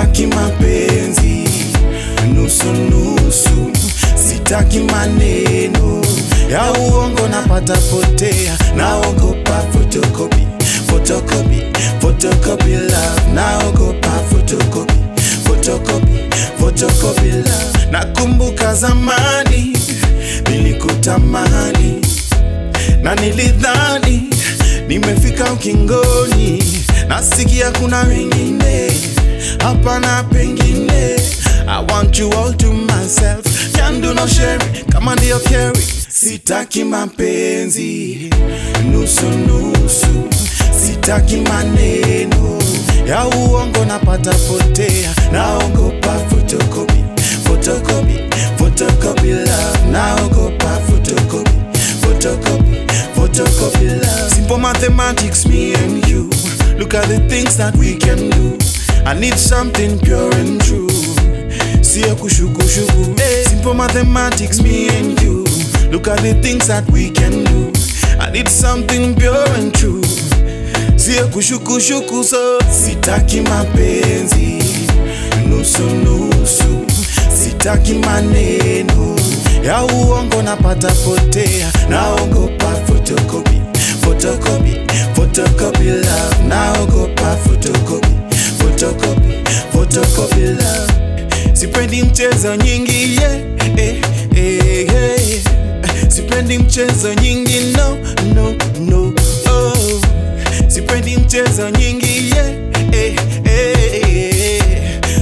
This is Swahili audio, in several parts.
sitaki mapenzi nusu nusu, sitaki maneno ya uongo, napata potea, naogopa fotokopi, fotokopi, fotokopi love, naogopa fotokopi, fotokopi, fotokopi love. Nakumbuka zamani nilikutamani na nilidhani nimefika ukingoni, nasikia kuna wengine hapana, pengine I want you all to myself, can do no sharing, kama ndio carry, sitaki mapenzi nusu nusu, sitaki maneno ya uongo, napata potea, naogopa photocopy, photocopy, photocopy love, naogopa photocopy, photocopy, photocopy love. Simple mathematics, me and you. Look at the things that we can do. I need something pure and true. Sio kushu Hey. Simple mathematics, me and you. Look at the things that we can do. I need something pure and true. Sio kushukushuku, so sitaki mapenzi nusu nusu, sitaki maneno ya uongo, napata potea, naogopa photocopy, photocopy, photocopy love, naogopa photocopy, photocopy, photocopy love. Sipendi mchezo nyingi yeah, eh, eh, eh. Sipendi mchezo nyingi no, no, no oh. Sipendi mchezo nyingi yeah, eh, eh, eh.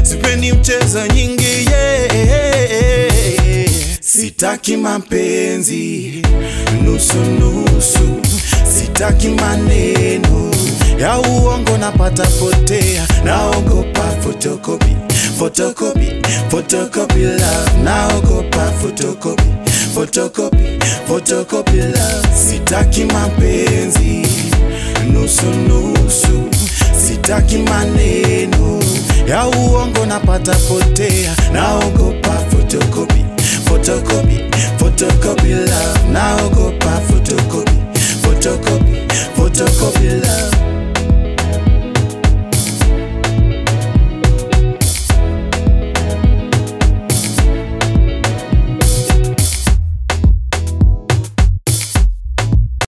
Sipendi mchezo nyingi yeah. Sitaki mapenzi nusu nusu, sitaki maneno ya uongo, napata potea, naogopa photocopy, photocopy, photocopy love, naogopa photocopy, photocopy, photocopy love. Sitaki mapenzi nusu nusu, sitaki maneno ya uongo, napata potea, naogopa